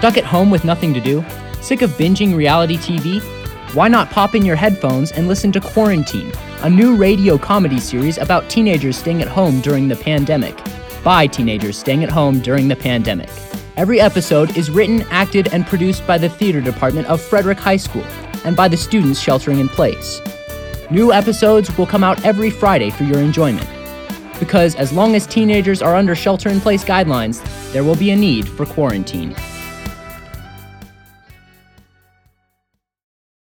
Stuck at home with nothing to do? Sick of binging reality TV? Why not pop in your headphones and listen to Quarantine, a new radio comedy series about teenagers staying at home during the pandemic? By teenagers staying at home during the pandemic. Every episode is written, acted, and produced by the theater department of Frederick High School and by the students sheltering in place. New episodes will come out every Friday for your enjoyment. Because as long as teenagers are under shelter in place guidelines, there will be a need for quarantine.